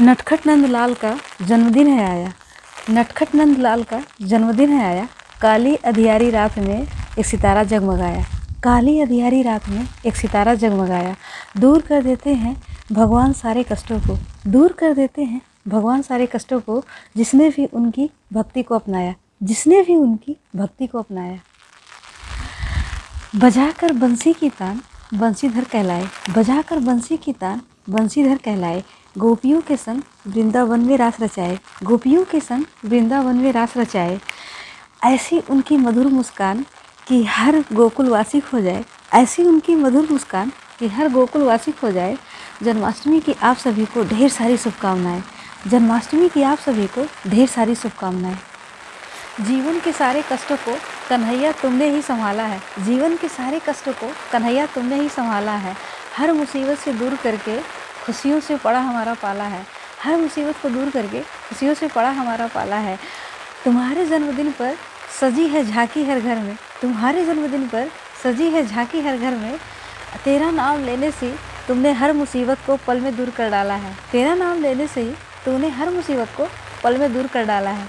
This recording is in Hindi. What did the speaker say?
नटखट नंदलाल का जन्मदिन है आया। नटखट नंदलाल का जन्मदिन है आया। काली अधियारी रात में एक सितारा जगमगाया। काली अधियारी रात में एक सितारा जगमगाया। दूर कर देते हैं भगवान सारे कष्टों को। दूर कर देते हैं भगवान सारे कष्टों को जिसने भी उनकी भक्ति को अपनाया। जिसने भी उनकी भक्ति को अपनाया। बजाकर बंसी की तान बंसीधर कहलाए। बजाकर बंसी की तान बंसीधर कहलाए। गोपियों के संग वृंदावन में रास रचाए, गोपियों के संग वृंदावन में रास रचाए। ऐसी उनकी मधुर मुस्कान कि हर गोकुलवासी हो जाए। ऐसी उनकी मधुर मुस्कान कि हर गोकुलवासी हो जाए। जन्माष्टमी की आप सभी को ढेर सारी शुभकामनाएँ। जन्माष्टमी की आप सभी को ढेर सारी शुभकामनाएँ। जीवन के सारे कष्टों को कन्हैया तुमने ही संभाला है। जीवन के सारे कष्टों को कन्हैया तुमने ही संभाला है। हर मुसीबत से दूर करके खुशियों से पड़ा हमारा पाला है। हर मुसीबत को दूर करके खुशियों से पड़ा हमारा पाला है। तुम्हारे जन्मदिन पर सजी है झांकी हर घर में। तुम्हारे जन्मदिन पर सजी है झांकी हर घर में। तेरा नाम लेने से तुमने हर मुसीबत को पल में दूर कर डाला है। तेरा नाम लेने से ही तुमने हर मुसीबत को पल में दूर कर डाला है।